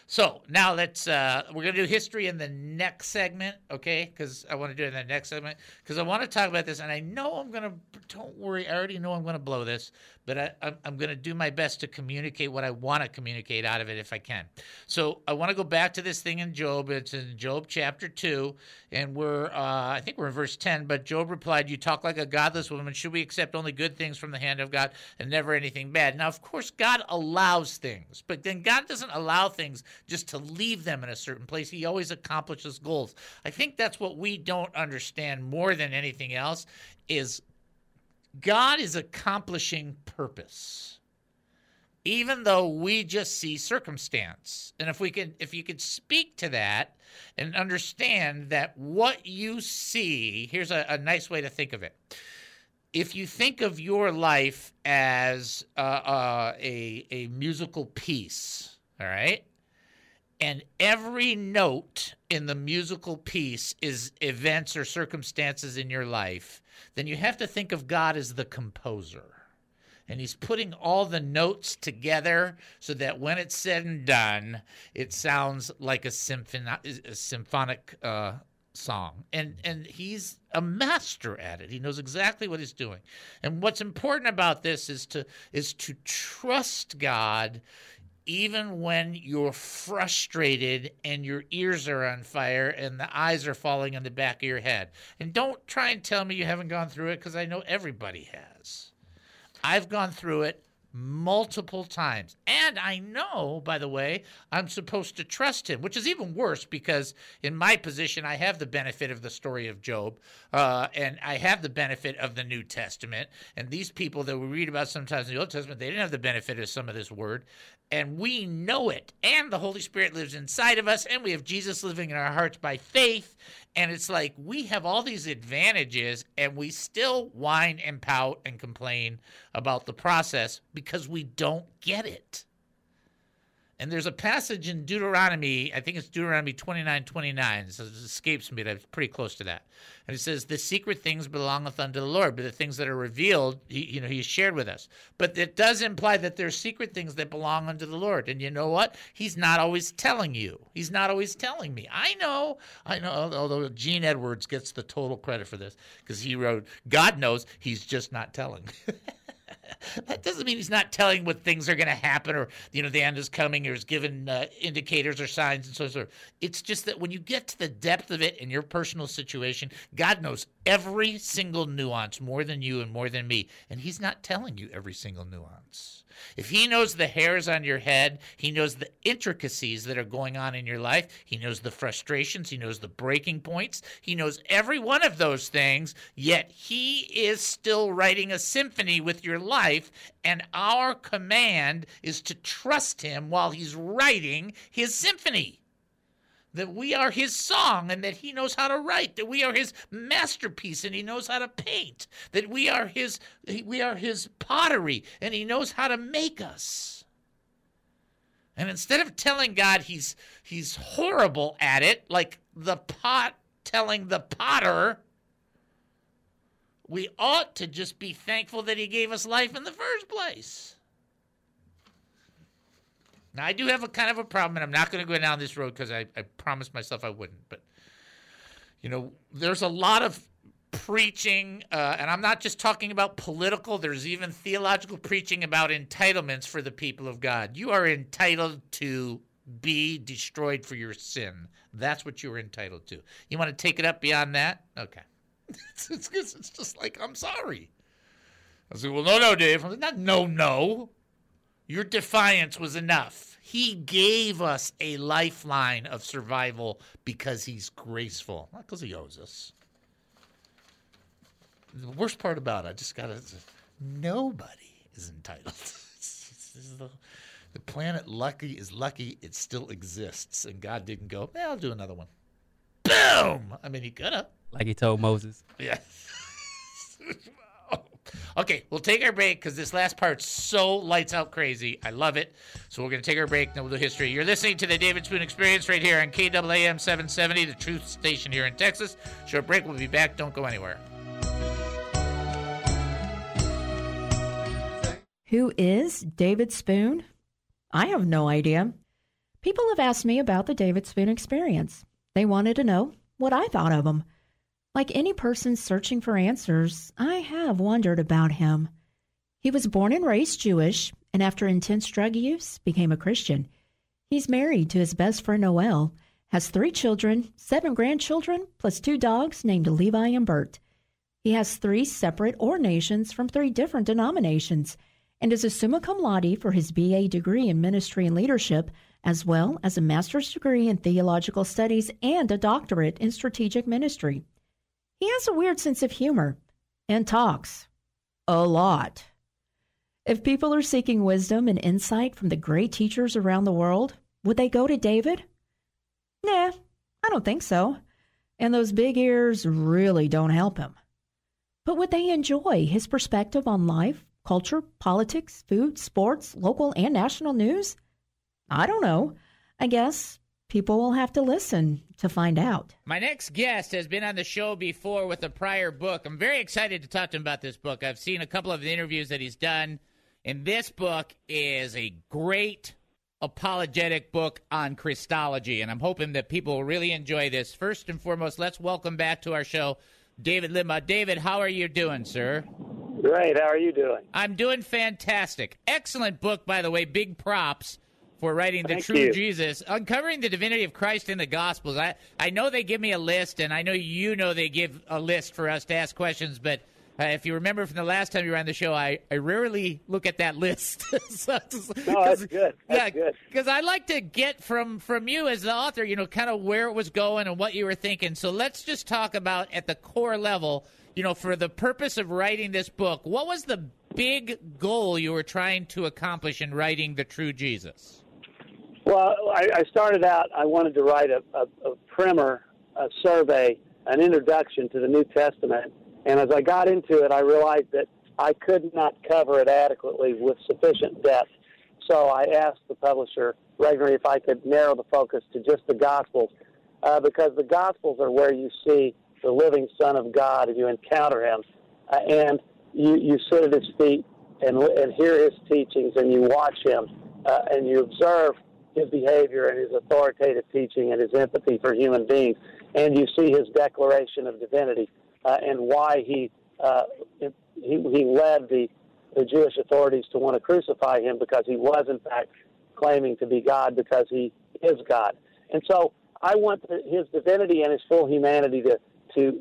So now let's, uh, we're to do history in the next segment, okay? Because I want to do it in the next segment because I want to talk about this. And I know I'm to, don't worry, I already know I'm to blow this, but I, I'm, to do my best to communicate what I want to communicate out of it if I can. So I want to go back to this thing in Job. It's in Job chapter 2, and we're, uh, I think we're in verse 10. But Job replied, You talk like a godless woman. Should we accept only good things from the hand of God and never anything bad? Now, of course, God allows things, but then God doesn't allow things just to leave them in a certain place. He always accomplishes goals. I think that's what we don't understand more than anything else is God is accomplishing purpose even though we just see circumstance and if we could if you could speak to that and understand that what you see here's a, a nice way to think of it if you think of your life as uh, uh, a, a musical piece all right and every note in the musical piece is events or circumstances in your life, then you have to think of God as the composer. And he's putting all the notes together so that when it's said and done, it sounds like a, symphon- a symphonic uh, song. And, and he's a master at it. He knows exactly what he's doing. And what's important about this is to, is to trust God even when you're frustrated and your ears are on fire and the eyes are falling in the back of your head. And don't try and tell me you haven't gone through it because I know everybody has. I've gone through it multiple times. And I know, by the way, I'm supposed to trust him, which is even worse because in my position, I have the benefit of the story of Job uh, and I have the benefit of the New Testament. And these people that we read about sometimes in the Old Testament, they didn't have the benefit of some of this word. And we know it. And the Holy Spirit lives inside of us, and we have Jesus living in our hearts by faith. And it's like we have all these advantages, and we still whine and pout and complain about the process because we don't get it. And there's a passage in Deuteronomy, I think it's Deuteronomy 29 29. So it escapes me, but it's pretty close to that. And it says, The secret things belongeth unto the Lord, but the things that are revealed, he, you know, he has shared with us. But it does imply that there's secret things that belong unto the Lord. And you know what? He's not always telling you. He's not always telling me. I know. I know. Although Gene Edwards gets the total credit for this because he wrote, God knows, he's just not telling. that doesn't mean he's not telling what things are going to happen or you know the end is coming or is given uh, indicators or signs and so forth. It's just that when you get to the depth of it in your personal situation god knows every single nuance more than you and more than me and he's not telling you every single nuance if he knows the hairs on your head, he knows the intricacies that are going on in your life, he knows the frustrations, he knows the breaking points, he knows every one of those things, yet he is still writing a symphony with your life. And our command is to trust him while he's writing his symphony that we are his song and that he knows how to write that we are his masterpiece and he knows how to paint that we are his we are his pottery and he knows how to make us. And instead of telling god he's he's horrible at it like the pot telling the potter we ought to just be thankful that he gave us life in the first place now, I do have a kind of a problem, and I'm not going to go down this road because I, I promised myself I wouldn't. But, you know, there's a lot of preaching, uh, and I'm not just talking about political, there's even theological preaching about entitlements for the people of God. You are entitled to be destroyed for your sin. That's what you're entitled to. You want to take it up beyond that? Okay. it's, it's, it's just like, I'm sorry. I said, well, no, no, Dave. I'm like, not no, no. Your defiance was enough. He gave us a lifeline of survival because he's graceful, not because he owes us. The worst part about it, I just got to nobody is entitled. the, the planet lucky is lucky it still exists, and God didn't go, eh, I'll do another one. Boom! I mean, he could have. Like he told Moses. Yeah. Okay, we'll take our break because this last part's so lights out crazy. I love it. So we're going to take our break, then we'll do history. You're listening to the David Spoon Experience right here on KAAM 770, the truth station here in Texas. Short break. We'll be back. Don't go anywhere. Who is David Spoon? I have no idea. People have asked me about the David Spoon experience. They wanted to know what I thought of him. Like any person searching for answers, I have wondered about him. He was born and raised Jewish, and after intense drug use, became a Christian. He's married to his best friend Noel, has three children, seven grandchildren, plus two dogs named Levi and Bert. He has three separate ordinations from three different denominations, and is a summa cum laude for his BA degree in ministry and leadership, as well as a master's degree in theological studies and a doctorate in strategic ministry. He has a weird sense of humor and talks a lot. If people are seeking wisdom and insight from the great teachers around the world, would they go to David? Nah, I don't think so. And those big ears really don't help him. But would they enjoy his perspective on life, culture, politics, food, sports, local and national news? I don't know. I guess people will have to listen to find out. My next guest has been on the show before with a prior book. I'm very excited to talk to him about this book. I've seen a couple of the interviews that he's done, and this book is a great apologetic book on Christology, and I'm hoping that people will really enjoy this. First and foremost, let's welcome back to our show David Limbaugh. David, how are you doing, sir? Great. How are you doing? I'm doing fantastic. Excellent book, by the way. Big props for writing the Thank true you. Jesus, uncovering the divinity of Christ in the Gospels. I I know they give me a list, and I know you know they give a list for us to ask questions. But uh, if you remember from the last time you were on the show, I, I rarely look at that list. so, No, that's good. That's yeah, because I like to get from from you as the author, you know, kind of where it was going and what you were thinking. So let's just talk about at the core level, you know, for the purpose of writing this book, what was the big goal you were trying to accomplish in writing The True Jesus? Well, I, I started out, I wanted to write a, a, a primer, a survey, an introduction to the New Testament. And as I got into it, I realized that I could not cover it adequately with sufficient depth. So I asked the publisher, Regnery, if I could narrow the focus to just the Gospels, uh, because the Gospels are where you see the living Son of God and you encounter him. Uh, and you, you sit at his feet and, and hear his teachings and you watch him uh, and you observe his behavior and his authoritative teaching and his empathy for human beings. And you see his declaration of divinity uh, and why he, uh, he, he led the, the Jewish authorities to want to crucify him because he was, in fact, claiming to be God because he is God. And so I want his divinity and his full humanity to, to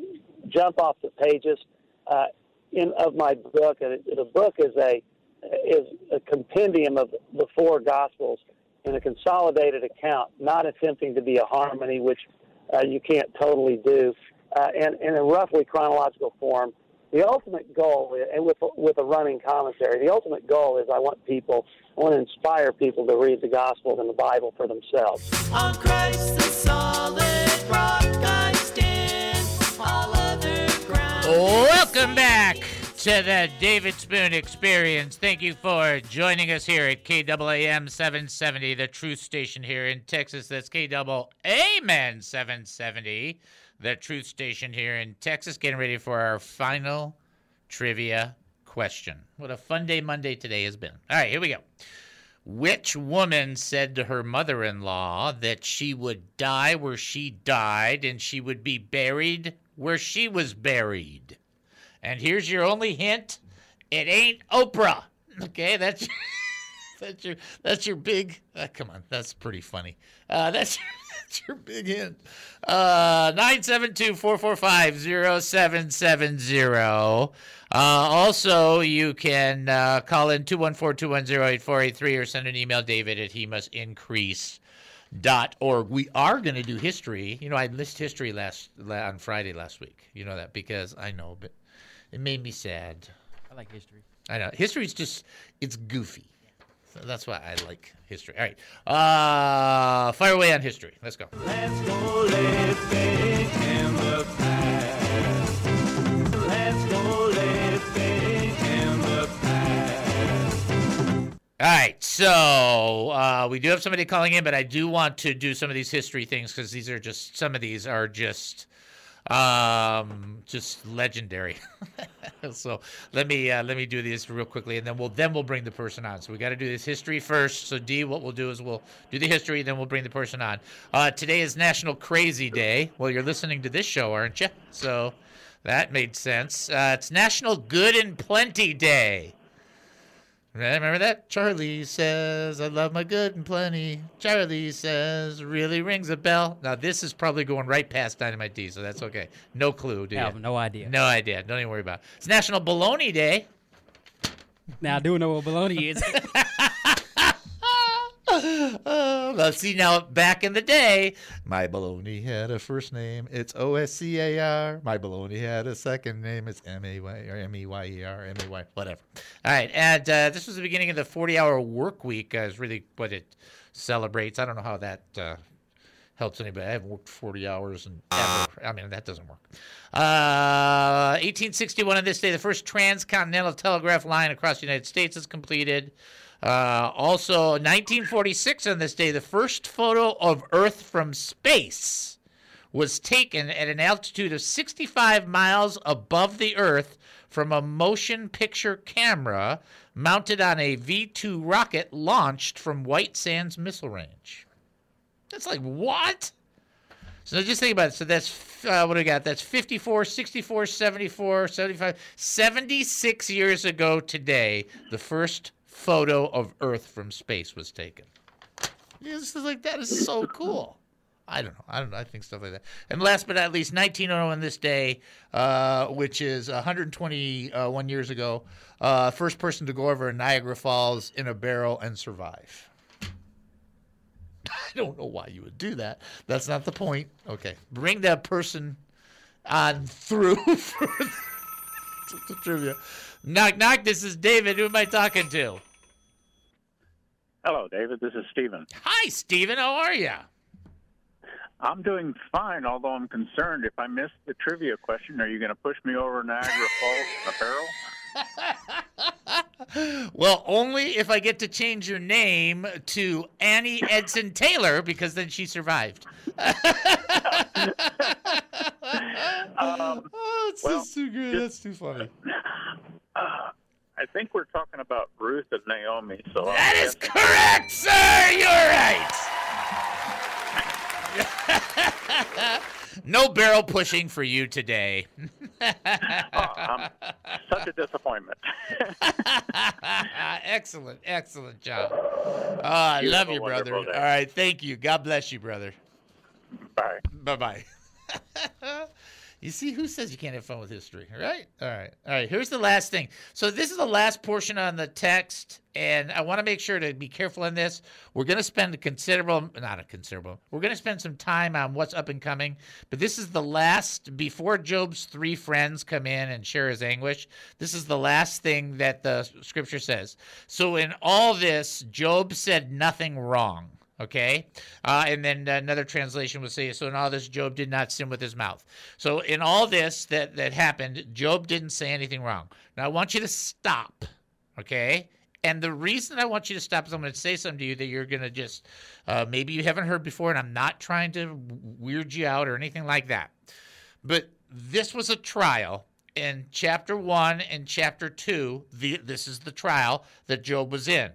jump off the pages uh, in of my book. And the book is a is a compendium of the four Gospels in a consolidated account, not attempting to be a harmony, which uh, you can't totally do, uh, and in a roughly chronological form. The ultimate goal, and with with a running commentary, the ultimate goal is I want people, I want to inspire people to read the Gospels and the Bible for themselves. On Christ the solid rock I stand, all other ground. Welcome back to uh, the David Spoon Experience. Thank you for joining us here at KAAM 770, the truth station here in Texas. That's KAAM 770, the truth station here in Texas. Getting ready for our final trivia question. What a fun day Monday today has been. All right, here we go. Which woman said to her mother in law that she would die where she died and she would be buried where she was buried? And here's your only hint: it ain't Oprah. Okay, that's that's your that's your big. Uh, come on, that's pretty funny. Uh, that's that's your big hint. Uh, nine seven two four four five zero seven seven zero. Uh, also, you can uh, call in 214-210-8483 or send an email, david at he must increase dot org. We are going to do history. You know, I missed history last on Friday last week. You know that because I know, but it made me sad. I like history. I know history is just it's goofy. So that's why I like history. All right, uh, fire away on history. Let's go. Let's go living in the past. Let's go living in the past. All right, so uh, we do have somebody calling in, but I do want to do some of these history things because these are just some of these are just um just legendary. So let me uh, let me do this real quickly and then we'll then we'll bring the person on. So we got to do this history first. So d what we'll do is we'll do the history then we'll bring the person on. Uh, today is national crazy day. Well you're listening to this show aren't you? So that made sense. Uh, it's national good and plenty day Remember that? Charlie says, I love my good and plenty. Charlie says, really rings a bell. Now, this is probably going right past Dynamite D, so that's okay. No clue, do you? have no idea. No idea. Don't even worry about it. It's National Bologna Day. Now I do know what baloney is. Well, see, now, back in the day, my baloney had a first name. It's O S C A R. My baloney had a second name. It's M A Y or M E Y E R, M A Y, whatever. All right. And uh, this was the beginning of the 40 hour work week, uh, is really what it celebrates. I don't know how that. Uh, helps anybody. I haven't worked 40 hours and ever. I mean, that doesn't work. Uh, 1861 on this day, the first transcontinental telegraph line across the United States is completed. Uh, also, 1946 on this day, the first photo of Earth from space was taken at an altitude of 65 miles above the Earth from a motion picture camera mounted on a V 2 rocket launched from White Sands Missile Range. That's like, what? So just think about it. So that's, uh, what we got? That's 54, 64, 74, 75, 76 years ago today, the first photo of Earth from space was taken. This is like, that is so cool. I don't know. I don't know. I think stuff like that. And last but not least, 1901 on this day, uh, which is 121 years ago, uh, first person to go over Niagara Falls in a barrel and survive. I don't know why you would do that. That's not the point. Okay. Bring that person on through for, the trivia. Knock, knock. This is David. Who am I talking to? Hello, David. This is Stephen. Hi, Steven. How are you? I'm doing fine, although I'm concerned. If I miss the trivia question, are you going to push me over Niagara Falls in a barrel? Well, only if I get to change your name to Annie Edson Taylor, because then she survived. Um, oh, it's well, good. That's too funny. uh, I think we're talking about Ruth and Naomi. So That I'm is correct, sir. You're right. no barrel pushing for you today. Oh, I'm such a disappointment. excellent, excellent job. Oh, I love you, brother. All right, thank you. God bless you, brother. Bye. Bye bye. you see, who says you can't have fun with history, right? All right. All right. Here's the last thing. So, this is the last portion on the text, and I want to make sure to be careful in this. We're going to spend a considerable, not a considerable, we're going to spend some time on what's up and coming, but this is the last, before Job's three friends come in and share his anguish, this is the last thing that the scripture says. So, in all this, Job said nothing wrong. Okay. Uh, and then another translation would say, so in all this, Job did not sin with his mouth. So in all this that, that happened, Job didn't say anything wrong. Now I want you to stop. Okay. And the reason I want you to stop is I'm going to say something to you that you're going to just, uh, maybe you haven't heard before, and I'm not trying to weird you out or anything like that. But this was a trial in chapter one and chapter two. The, this is the trial that Job was in.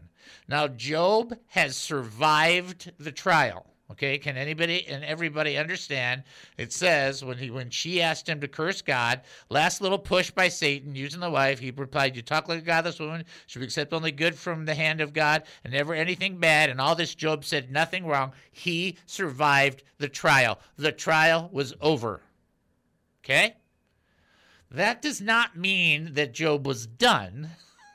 Now, Job has survived the trial. Okay, can anybody and everybody understand? It says when he when she asked him to curse God, last little push by Satan using the wife, he replied, "You talk like a godless woman. Should accept only good from the hand of God, and never anything bad." And all this, Job said nothing wrong. He survived the trial. The trial was over. Okay, that does not mean that Job was done.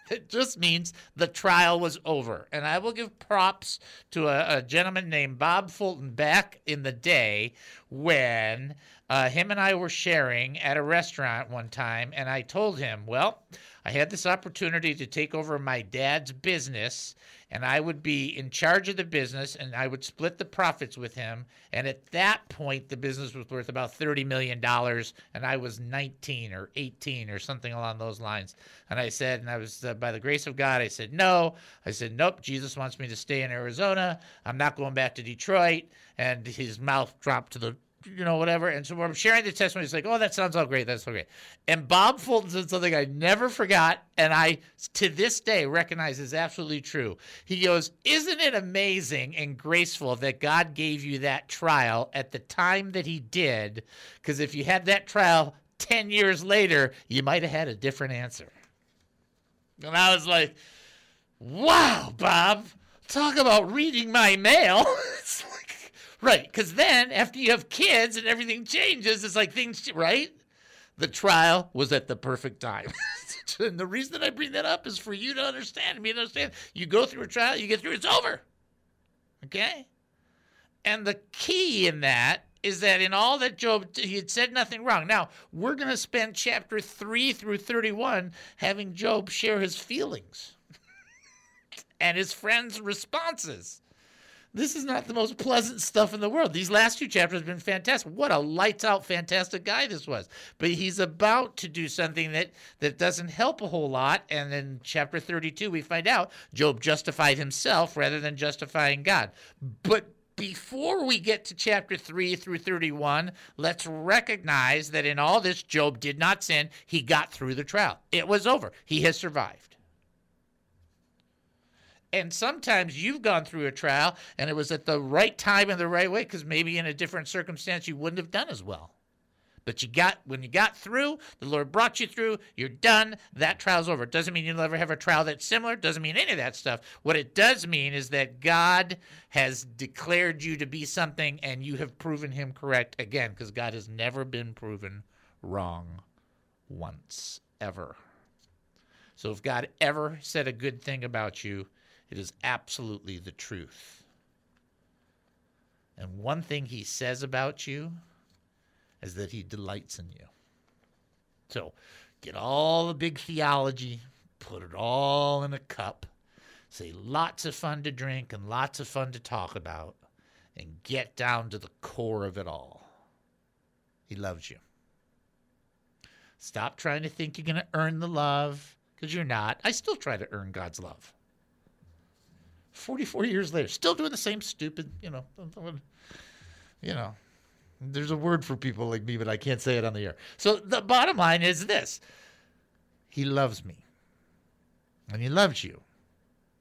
It just means the trial was over. And I will give props to a, a gentleman named Bob Fulton back in the day when uh, him and I were sharing at a restaurant one time. And I told him, well, I had this opportunity to take over my dad's business and I would be in charge of the business and I would split the profits with him. And at that point, the business was worth about $30 million and I was 19 or 18 or something along those lines. And I said, and I was, uh, by the grace of God, I said, no. I said, nope, Jesus wants me to stay in Arizona. I'm not going back to Detroit. And his mouth dropped to the you know, whatever. And so I'm sharing the testimony, it's like, oh, that sounds all great. That's so great. And Bob Fulton said something I never forgot, and I, to this day, recognize is absolutely true. He goes, Isn't it amazing and graceful that God gave you that trial at the time that He did? Because if you had that trial 10 years later, you might have had a different answer. And I was like, wow, Bob, talk about reading my mail. right. Because then after you have kids and everything changes, it's like things, right? The trial was at the perfect time. and the reason that I bring that up is for you to understand, me to understand. You go through a trial, you get through, it's over. Okay? And the key in that is that in all that Job, he had said nothing wrong. Now, we're going to spend chapter 3 through 31 having Job share his feelings and his friends' responses. This is not the most pleasant stuff in the world. These last two chapters have been fantastic. What a lights out, fantastic guy this was. But he's about to do something that, that doesn't help a whole lot. And in chapter 32, we find out Job justified himself rather than justifying God. But before we get to chapter 3 through 31, let's recognize that in all this, Job did not sin. He got through the trial. It was over. He has survived. And sometimes you've gone through a trial and it was at the right time and the right way because maybe in a different circumstance you wouldn't have done as well. But you got when you got through, the Lord brought you through, you're done, that trial's over. It doesn't mean you'll ever have a trial that's similar, doesn't mean any of that stuff. What it does mean is that God has declared you to be something and you have proven him correct again, because God has never been proven wrong once, ever. So if God ever said a good thing about you, it is absolutely the truth. And one thing he says about you is that he delights in you. So get all the big theology, put it all in a cup, say lots of fun to drink and lots of fun to talk about, and get down to the core of it all. He loves you. Stop trying to think you're going to earn the love because you're not. I still try to earn God's love. 44 years later, still doing the same stupid, you know, you know, there's a word for people like me, but I can't say it on the air. So the bottom line is this He loves me, and He loves you.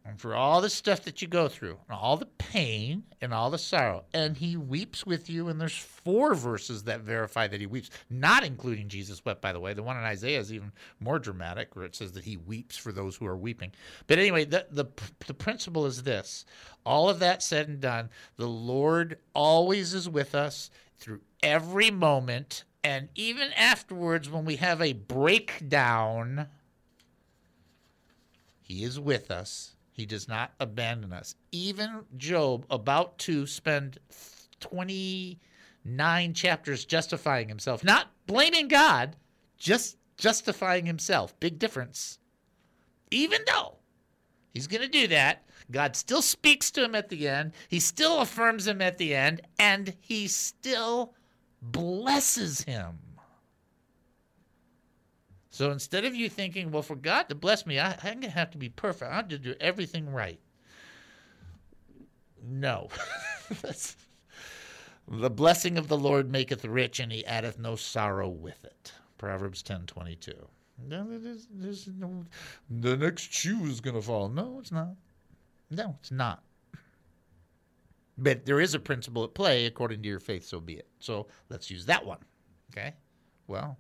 And for all the stuff that you go through, and all the pain and all the sorrow, and He weeps with you. And there's four verses that verify that He weeps, not including Jesus wept, by the way. The one in Isaiah is even more dramatic, where it says that He weeps for those who are weeping. But anyway, the, the, the principle is this all of that said and done, the Lord always is with us through every moment. And even afterwards, when we have a breakdown, He is with us. He does not abandon us. Even Job, about to spend 29 chapters justifying himself, not blaming God, just justifying himself. Big difference. Even though he's going to do that, God still speaks to him at the end. He still affirms him at the end, and he still blesses him. So instead of you thinking, well, for God to bless me, I, I'm going to have to be perfect. I have to do everything right. No. The blessing of the Lord maketh rich, and he addeth no sorrow with it. Proverbs ten twenty two. No, there's, there's no, the next shoe is going to fall. No, it's not. No, it's not. But there is a principle at play according to your faith, so be it. So let's use that one. Okay? Well,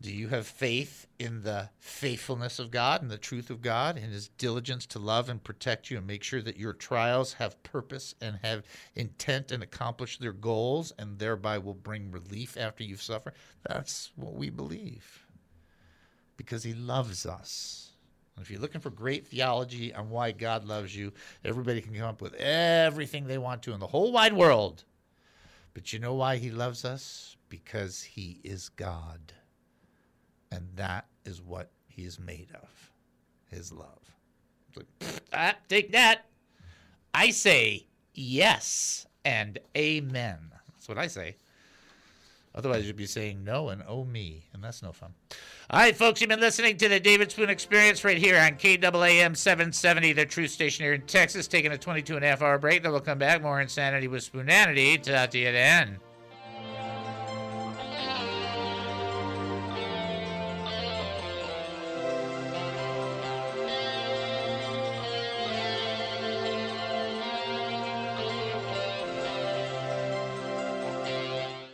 do you have faith in the faithfulness of God and the truth of God and his diligence to love and protect you and make sure that your trials have purpose and have intent and accomplish their goals and thereby will bring relief after you've suffered? That's what we believe because he loves us. And if you're looking for great theology on why God loves you, everybody can come up with everything they want to in the whole wide world. But you know why he loves us? Because he is God. And that is what he is made of his love. Like, ah, take that. I say yes and amen. That's what I say. Otherwise, you'd be saying no and oh me, and that's no fun. All right, folks, you've been listening to the David Spoon Experience right here on KAAM 770, the true station here in Texas, taking a 22 and a half hour break. Then we'll come back. More insanity with Spoonanity. Talk